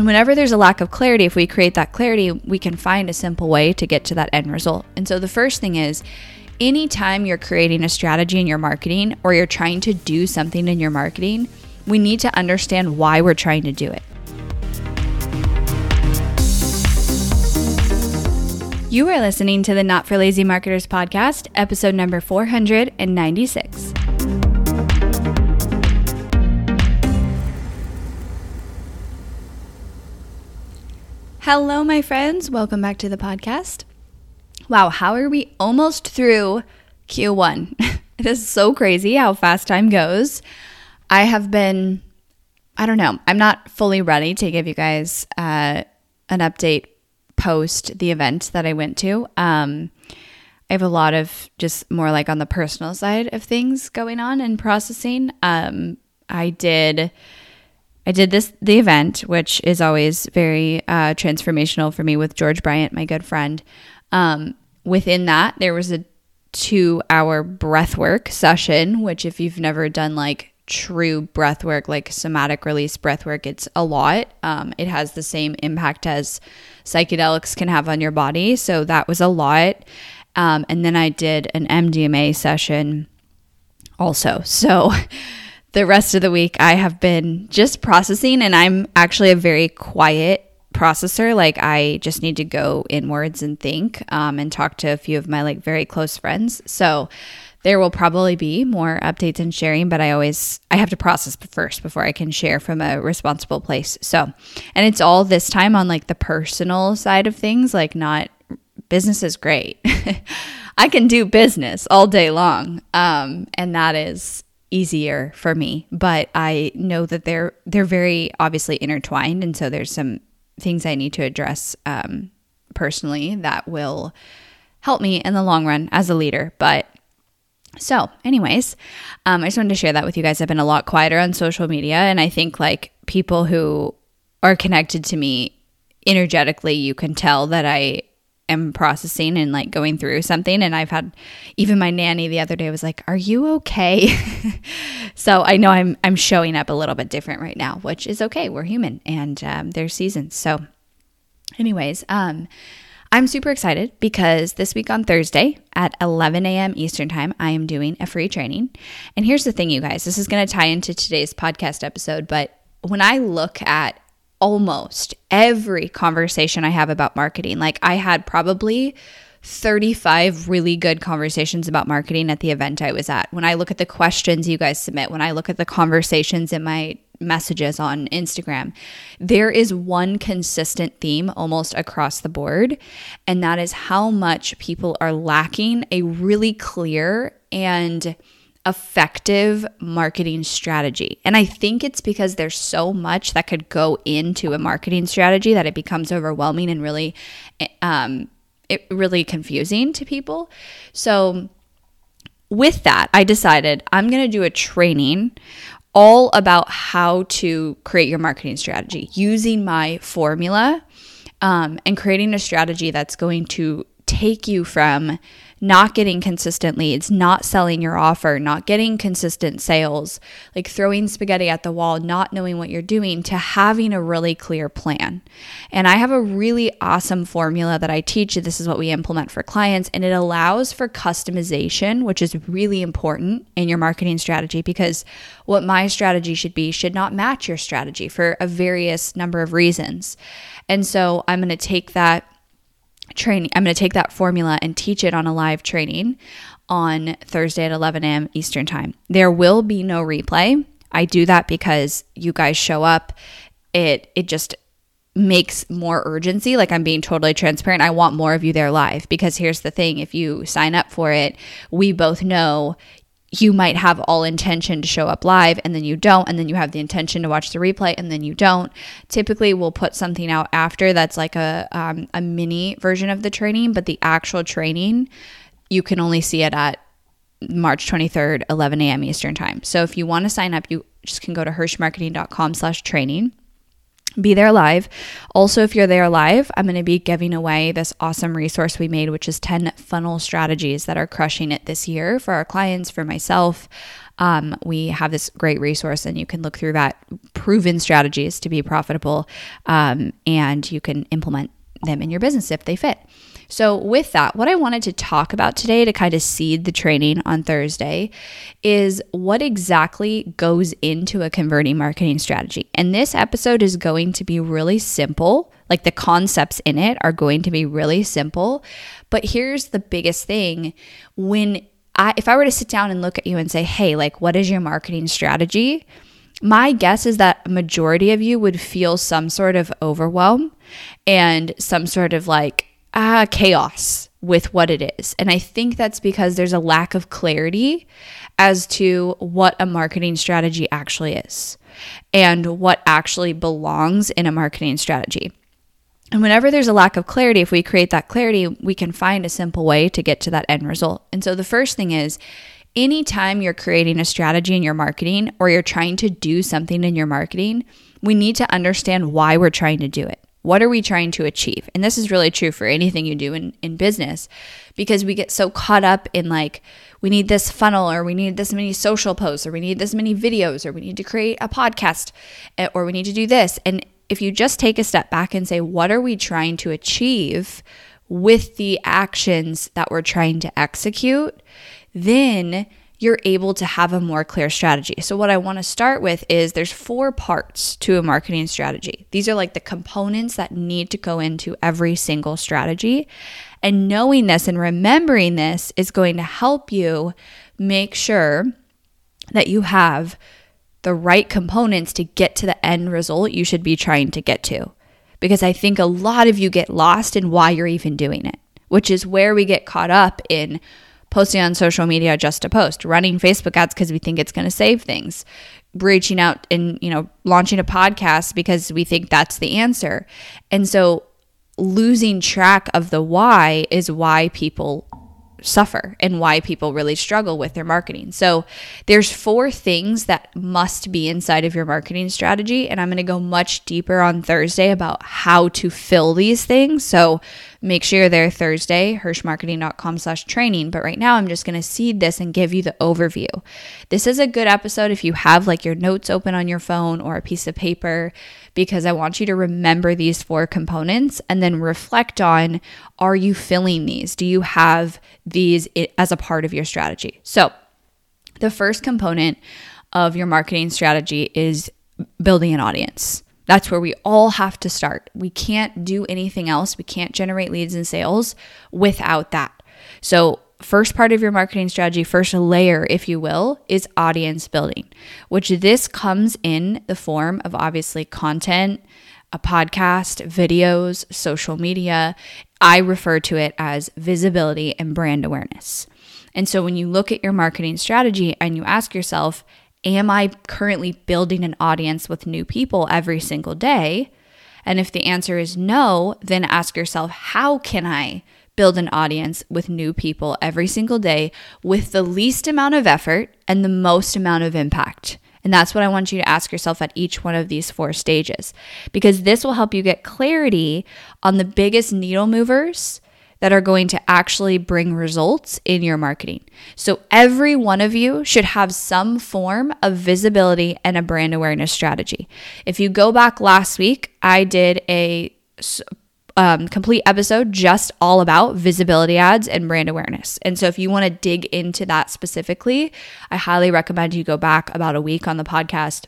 And whenever there's a lack of clarity, if we create that clarity, we can find a simple way to get to that end result. And so the first thing is anytime you're creating a strategy in your marketing or you're trying to do something in your marketing, we need to understand why we're trying to do it. You are listening to the Not for Lazy Marketers podcast, episode number 496. Hello, my friends. Welcome back to the podcast. Wow, how are we almost through Q1? it is so crazy how fast time goes. I have been, I don't know, I'm not fully ready to give you guys uh, an update post the event that I went to. Um, I have a lot of just more like on the personal side of things going on and processing. Um, I did I did this the event, which is always very uh, transformational for me with George Bryant, my good friend. Um, within that, there was a two-hour breathwork session, which if you've never done like true breath work, like somatic release breath work, it's a lot. Um, it has the same impact as psychedelics can have on your body, so that was a lot. Um, and then I did an MDMA session also. So the rest of the week I have been just processing and I'm actually a very quiet processor. Like I just need to go inwards and think um, and talk to a few of my like very close friends. So there will probably be more updates and sharing but I always I have to process first before I can share from a responsible place. So and it's all this time on like the personal side of things like not business is great. I can do business all day long um, and that is easier for me, but I know that they're they're very obviously intertwined, and so there's some things I need to address um, personally that will help me in the long run as a leader. But so, anyways, um, I just wanted to share that with you guys. I've been a lot quieter on social media, and I think like people who are connected to me energetically, you can tell that I am processing and like going through something. And I've had even my nanny the other day was like, "Are you okay?" so I know I'm I'm showing up a little bit different right now, which is okay. We're human, and um, there's seasons. So, anyways, um, I'm super excited because this week on Thursday at 11 a.m. Eastern Time, I am doing a free training. And here's the thing, you guys, this is going to tie into today's podcast episode, but when I look at almost every conversation I have about marketing. Like I had probably 35 really good conversations about marketing at the event I was at. When I look at the questions you guys submit, when I look at the conversations in my messages on Instagram, there is one consistent theme almost across the board. And that is how much people are lacking a really clear and effective marketing strategy. And I think it's because there's so much that could go into a marketing strategy that it becomes overwhelming and really um it really confusing to people. So with that, I decided I'm going to do a training all about how to create your marketing strategy using my formula um, and creating a strategy that's going to take you from not getting consistent leads, not selling your offer, not getting consistent sales, like throwing spaghetti at the wall, not knowing what you're doing, to having a really clear plan. And I have a really awesome formula that I teach. This is what we implement for clients, and it allows for customization, which is really important in your marketing strategy because what my strategy should be should not match your strategy for a various number of reasons. And so I'm going to take that training. I'm going to take that formula and teach it on a live training on Thursday at 11 a.m. Eastern Time. There will be no replay. I do that because you guys show up. It it just makes more urgency. Like I'm being totally transparent. I want more of you there live because here's the thing if you sign up for it, we both know you might have all intention to show up live and then you don't and then you have the intention to watch the replay and then you don't. Typically we'll put something out after that's like a, um, a mini version of the training but the actual training you can only see it at march 23rd 11 a.m eastern time. So if you want to sign up you just can go to hirshmarketing.com slash training be there live. Also, if you're there live, I'm going to be giving away this awesome resource we made, which is 10 funnel strategies that are crushing it this year for our clients, for myself. um, we have this great resource and you can look through that proven strategies to be profitable um, and you can implement them in your business if they fit. So, with that, what I wanted to talk about today to kind of seed the training on Thursday is what exactly goes into a converting marketing strategy. And this episode is going to be really simple. Like the concepts in it are going to be really simple. But here's the biggest thing when I, if I were to sit down and look at you and say, hey, like, what is your marketing strategy? My guess is that a majority of you would feel some sort of overwhelm and some sort of like, uh, chaos with what it is. And I think that's because there's a lack of clarity as to what a marketing strategy actually is and what actually belongs in a marketing strategy. And whenever there's a lack of clarity, if we create that clarity, we can find a simple way to get to that end result. And so the first thing is anytime you're creating a strategy in your marketing or you're trying to do something in your marketing, we need to understand why we're trying to do it. What are we trying to achieve? And this is really true for anything you do in, in business because we get so caught up in like, we need this funnel or we need this many social posts or we need this many videos or we need to create a podcast eh, or we need to do this. And if you just take a step back and say, what are we trying to achieve with the actions that we're trying to execute? Then you're able to have a more clear strategy. So what I want to start with is there's four parts to a marketing strategy. These are like the components that need to go into every single strategy. And knowing this and remembering this is going to help you make sure that you have the right components to get to the end result you should be trying to get to. Because I think a lot of you get lost in why you're even doing it, which is where we get caught up in posting on social media just to post, running Facebook ads because we think it's going to save things, reaching out and, you know, launching a podcast because we think that's the answer. And so losing track of the why is why people suffer and why people really struggle with their marketing. So, there's four things that must be inside of your marketing strategy and I'm going to go much deeper on Thursday about how to fill these things. So, make sure you're there Thursday, hirshmarketing.com slash training. But right now, I'm just going to seed this and give you the overview. This is a good episode if you have like your notes open on your phone or a piece of paper, because I want you to remember these four components and then reflect on are you filling these? Do you have these as a part of your strategy? So, the first component of your marketing strategy is building an audience. That's where we all have to start. We can't do anything else. We can't generate leads and sales without that. So, first part of your marketing strategy, first layer, if you will, is audience building, which this comes in the form of obviously content, a podcast, videos, social media. I refer to it as visibility and brand awareness. And so when you look at your marketing strategy and you ask yourself, Am I currently building an audience with new people every single day? And if the answer is no, then ask yourself, how can I build an audience with new people every single day with the least amount of effort and the most amount of impact? And that's what I want you to ask yourself at each one of these four stages, because this will help you get clarity on the biggest needle movers that are going to actually bring results in your marketing. So, every one of you should have some form of visibility and a brand awareness strategy. If you go back last week, I did a um, complete episode just all about visibility ads and brand awareness. And so, if you want to dig into that specifically, I highly recommend you go back about a week on the podcast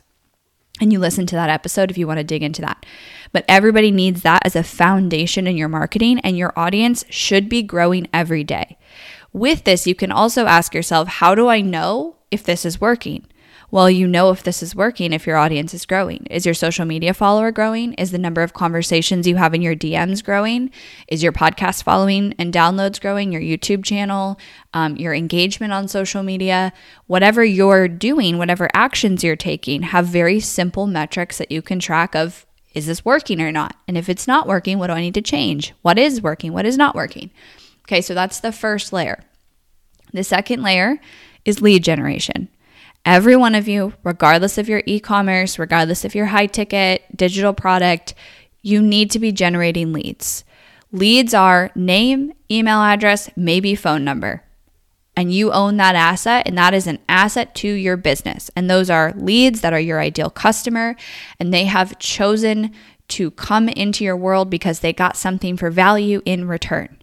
and you listen to that episode if you want to dig into that. But everybody needs that as a foundation in your marketing, and your audience should be growing every day. With this, you can also ask yourself, how do I know if this is working? Well, you know if this is working if your audience is growing. Is your social media follower growing? Is the number of conversations you have in your DMs growing? Is your podcast following and downloads growing? Your YouTube channel, um, your engagement on social media, whatever you're doing, whatever actions you're taking, have very simple metrics that you can track of is this working or not? And if it's not working, what do I need to change? What is working? What is not working? Okay, so that's the first layer. The second layer is lead generation. Every one of you, regardless of your e commerce, regardless of your high ticket digital product, you need to be generating leads. Leads are name, email address, maybe phone number. and you own that asset and that is an asset to your business and those are leads that are your ideal customer and they have chosen to come into your world because they got something for value in return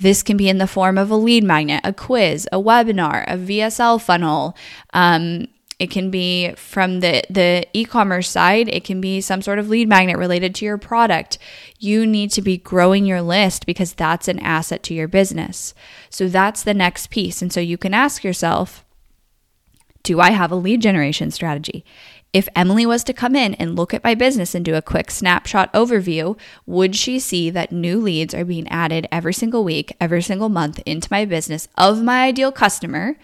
this can be in the form of a lead magnet a quiz a webinar a vsl funnel um, it can be from the, the e commerce side, it can be some sort of lead magnet related to your product. You need to be growing your list because that's an asset to your business. So that's the next piece. And so you can ask yourself, do I have a lead generation strategy? If Emily was to come in and look at my business and do a quick snapshot overview, would she see that new leads are being added every single week, every single month into my business of my ideal customer?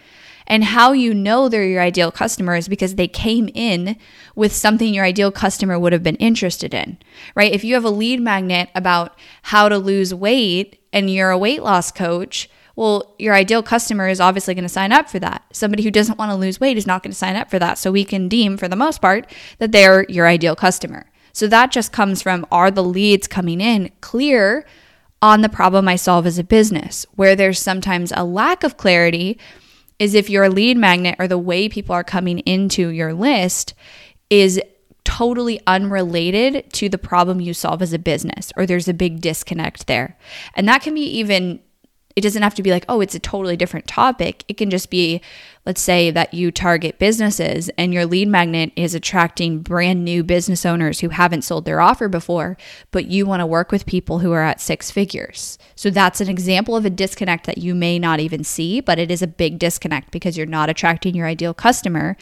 And how you know they're your ideal customer is because they came in with something your ideal customer would have been interested in, right? If you have a lead magnet about how to lose weight and you're a weight loss coach, well, your ideal customer is obviously going to sign up for that. Somebody who doesn't want to lose weight is not going to sign up for that. So we can deem, for the most part, that they're your ideal customer. So that just comes from are the leads coming in clear on the problem I solve as a business, where there's sometimes a lack of clarity is if your lead magnet or the way people are coming into your list is totally unrelated to the problem you solve as a business, or there's a big disconnect there. And that can be even it doesn't have to be like, oh, it's a totally different topic. It can just be, let's say that you target businesses and your lead magnet is attracting brand new business owners who haven't sold their offer before, but you want to work with people who are at six figures. So that's an example of a disconnect that you may not even see, but it is a big disconnect because you're not attracting your ideal customer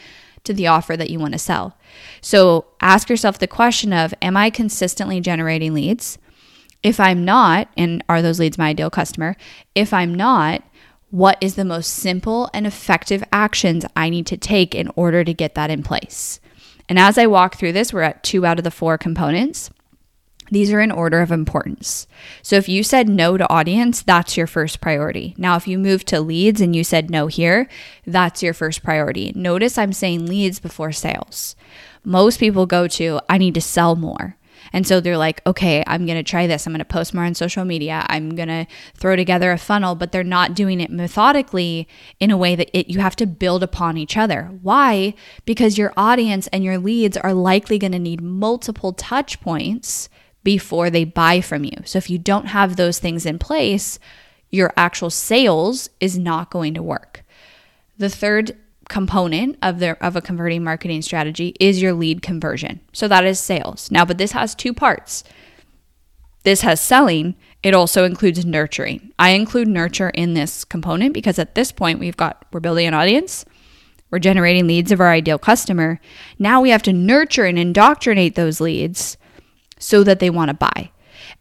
to the offer that you want to sell. So ask yourself the question of, am I consistently generating leads? If I'm not, and are those leads my ideal customer? If I'm not, what is the most simple and effective actions I need to take in order to get that in place? And as I walk through this, we're at two out of the four components. These are in order of importance. So if you said no to audience, that's your first priority. Now, if you move to leads and you said no here, that's your first priority. Notice I'm saying leads before sales. Most people go to, I need to sell more. And so they're like, okay, I'm going to try this. I'm going to post more on social media. I'm going to throw together a funnel, but they're not doing it methodically in a way that it, you have to build upon each other. Why? Because your audience and your leads are likely going to need multiple touch points before they buy from you. So if you don't have those things in place, your actual sales is not going to work. The third component of the of a converting marketing strategy is your lead conversion. So that is sales. Now, but this has two parts. This has selling, it also includes nurturing. I include nurture in this component because at this point we've got we're building an audience, we're generating leads of our ideal customer. Now we have to nurture and indoctrinate those leads so that they want to buy.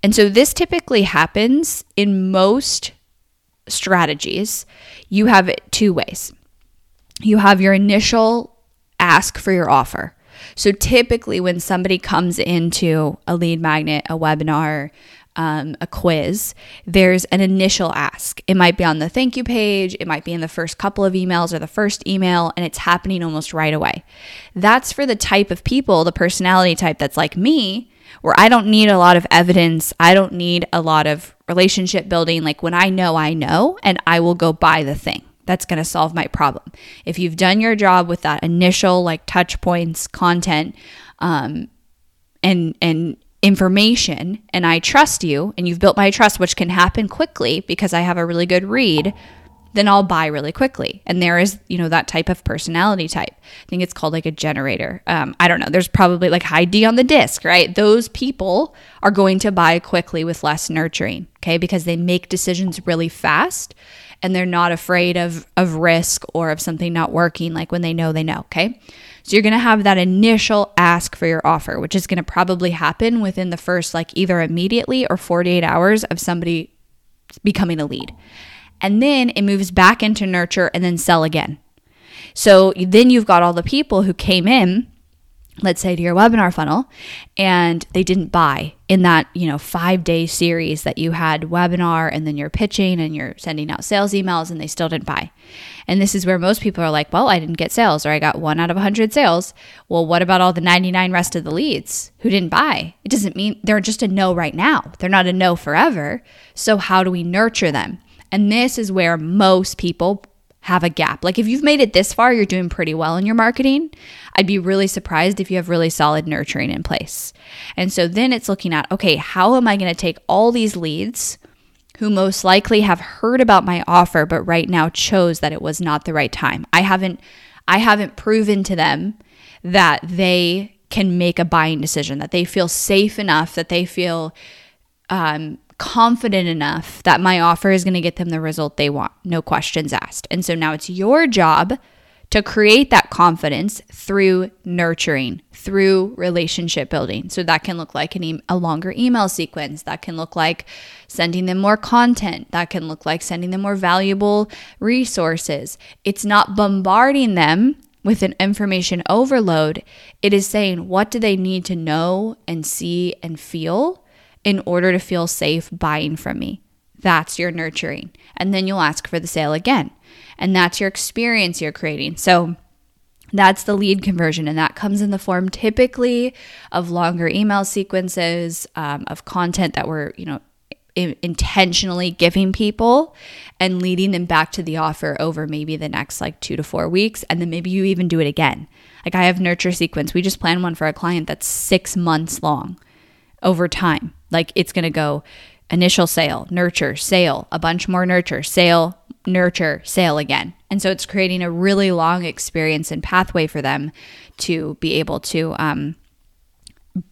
And so this typically happens in most strategies. You have it two ways you have your initial ask for your offer. So typically, when somebody comes into a lead magnet, a webinar, um, a quiz, there's an initial ask. It might be on the thank you page, it might be in the first couple of emails or the first email, and it's happening almost right away. That's for the type of people, the personality type that's like me, where I don't need a lot of evidence, I don't need a lot of relationship building. Like when I know, I know, and I will go buy the thing that's going to solve my problem. If you've done your job with that initial like touch points, content, um, and and information, and I trust you, and you've built my trust, which can happen quickly because I have a really good read then I'll buy really quickly. And there is, you know, that type of personality type. I think it's called like a generator. Um, I don't know. There's probably like high D on the disc, right? Those people are going to buy quickly with less nurturing, okay? Because they make decisions really fast and they're not afraid of, of risk or of something not working, like when they know they know, okay? So you're going to have that initial ask for your offer, which is going to probably happen within the first, like either immediately or 48 hours of somebody becoming a lead and then it moves back into nurture and then sell again. So then you've got all the people who came in, let's say to your webinar funnel, and they didn't buy in that, you know, 5-day series that you had webinar and then you're pitching and you're sending out sales emails and they still didn't buy. And this is where most people are like, "Well, I didn't get sales or I got 1 out of 100 sales." Well, what about all the 99 rest of the leads who didn't buy? It doesn't mean they're just a no right now. They're not a no forever. So how do we nurture them? And this is where most people have a gap. Like if you've made it this far, you're doing pretty well in your marketing. I'd be really surprised if you have really solid nurturing in place. And so then it's looking at okay, how am I going to take all these leads who most likely have heard about my offer but right now chose that it was not the right time. I haven't I haven't proven to them that they can make a buying decision, that they feel safe enough, that they feel um, confident enough that my offer is going to get them the result they want, no questions asked. And so now it's your job to create that confidence through nurturing, through relationship building. So that can look like e- a longer email sequence, that can look like sending them more content, that can look like sending them more valuable resources. It's not bombarding them with an information overload. It is saying, what do they need to know and see and feel in order to feel safe buying from me. That's your nurturing. And then you'll ask for the sale again. And that's your experience you're creating. So that's the lead conversion. And that comes in the form typically of longer email sequences, um, of content that we're, you know, intentionally giving people and leading them back to the offer over maybe the next like two to four weeks. And then maybe you even do it again. Like I have nurture sequence. We just planned one for a client that's six months long over time. Like it's going to go initial sale, nurture, sale, a bunch more nurture, sale, nurture, sale again. And so it's creating a really long experience and pathway for them to be able to um,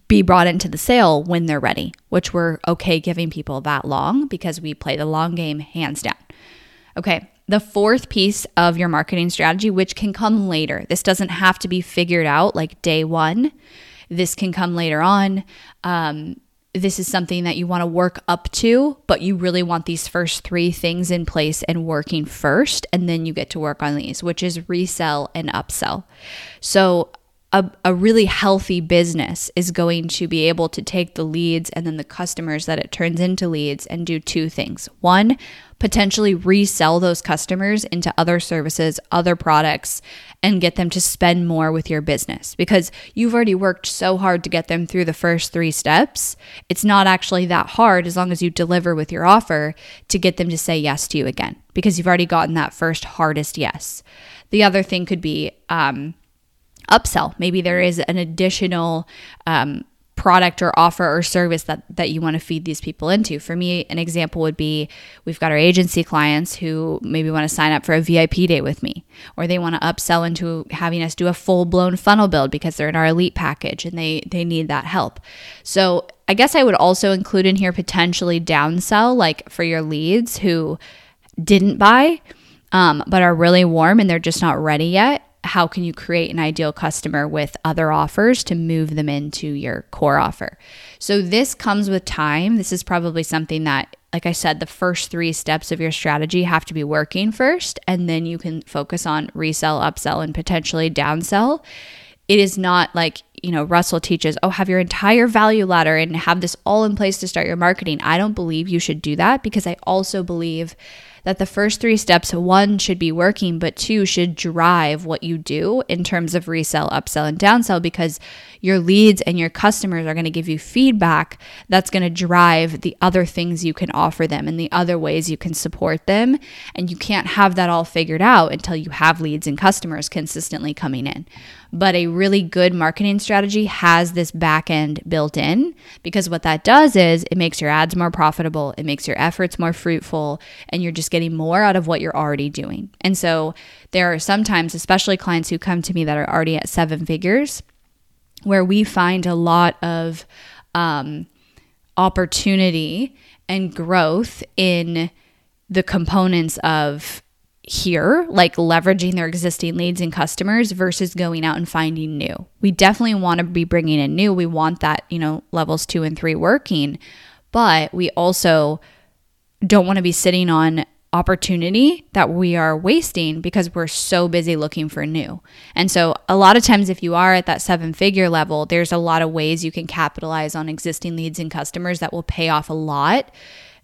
be brought into the sale when they're ready, which we're okay giving people that long because we play the long game hands down. Okay. The fourth piece of your marketing strategy, which can come later, this doesn't have to be figured out like day one. This can come later on. Um, this is something that you want to work up to, but you really want these first three things in place and working first, and then you get to work on these, which is resell and upsell. So, a, a really healthy business is going to be able to take the leads and then the customers that it turns into leads and do two things. One, potentially resell those customers into other services, other products, and get them to spend more with your business because you've already worked so hard to get them through the first three steps. It's not actually that hard as long as you deliver with your offer to get them to say yes to you again because you've already gotten that first hardest yes. The other thing could be, um, upsell. Maybe there is an additional um, product or offer or service that that you want to feed these people into. For me, an example would be we've got our agency clients who maybe want to sign up for a VIP day with me or they want to upsell into having us do a full-blown funnel build because they're in our elite package and they they need that help. So, I guess I would also include in here potentially downsell like for your leads who didn't buy um, but are really warm and they're just not ready yet how can you create an ideal customer with other offers to move them into your core offer? So, this comes with time. This is probably something that, like I said, the first three steps of your strategy have to be working first, and then you can focus on resell, upsell, and potentially downsell. It is not like, you know, Russell teaches, oh, have your entire value ladder and have this all in place to start your marketing. I don't believe you should do that because I also believe that the first three steps, one, should be working, but two, should drive what you do in terms of resell, upsell, and downsell because your leads and your customers are going to give you feedback that's going to drive the other things you can offer them and the other ways you can support them. And you can't have that all figured out until you have leads and customers consistently coming in. But a really good marketing strategy has this back end built in because what that does is it makes your ads more profitable, it makes your efforts more fruitful, and you're just getting more out of what you're already doing. And so there are sometimes, especially clients who come to me that are already at seven figures, where we find a lot of um, opportunity and growth in the components of here, like leveraging their existing leads and customers versus going out and finding new. We definitely want to be bringing in new. We want that, you know, levels two and three working, but we also don't want to be sitting on opportunity that we are wasting because we're so busy looking for new. And so, a lot of times, if you are at that seven figure level, there's a lot of ways you can capitalize on existing leads and customers that will pay off a lot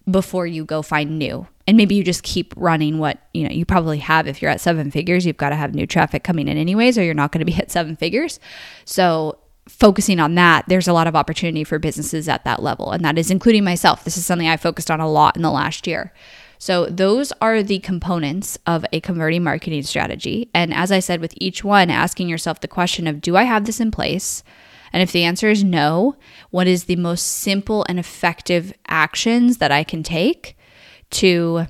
before you go find new. And maybe you just keep running what, you know, you probably have if you're at seven figures, you've got to have new traffic coming in anyways or you're not going to be at seven figures. So, focusing on that, there's a lot of opportunity for businesses at that level, and that is including myself. This is something I focused on a lot in the last year. So, those are the components of a converting marketing strategy. And as I said, with each one, asking yourself the question of do I have this in place? And if the answer is no, what is the most simple and effective actions that I can take to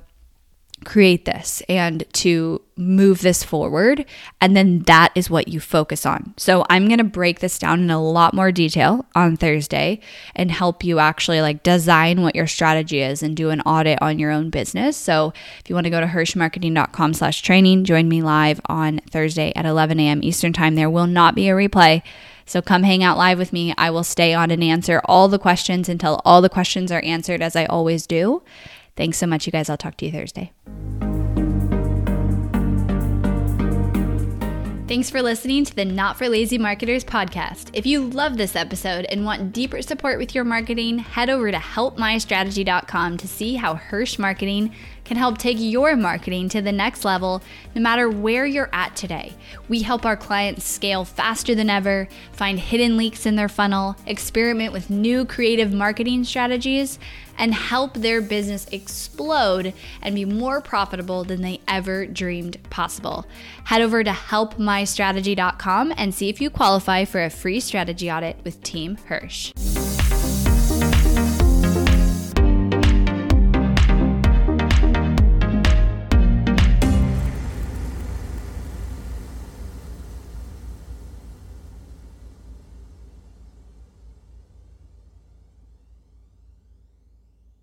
create this and to move this forward. And then that is what you focus on. So I'm going to break this down in a lot more detail on Thursday and help you actually like design what your strategy is and do an audit on your own business. So if you want to go to hirshmarketing.com slash training, join me live on Thursday at 11 a.m. Eastern time. There will not be a replay. So come hang out live with me. I will stay on and answer all the questions until all the questions are answered as I always do. Thanks so much, you guys. I'll talk to you Thursday. Thanks for listening to the Not for Lazy Marketers podcast. If you love this episode and want deeper support with your marketing, head over to helpmystrategy.com to see how Hirsh Marketing can help take your marketing to the next level no matter where you're at today. We help our clients scale faster than ever, find hidden leaks in their funnel, experiment with new creative marketing strategies, and help their business explode and be more profitable than they ever dreamed possible. Head over to helpmystrategy.com and see if you qualify for a free strategy audit with Team Hirsh.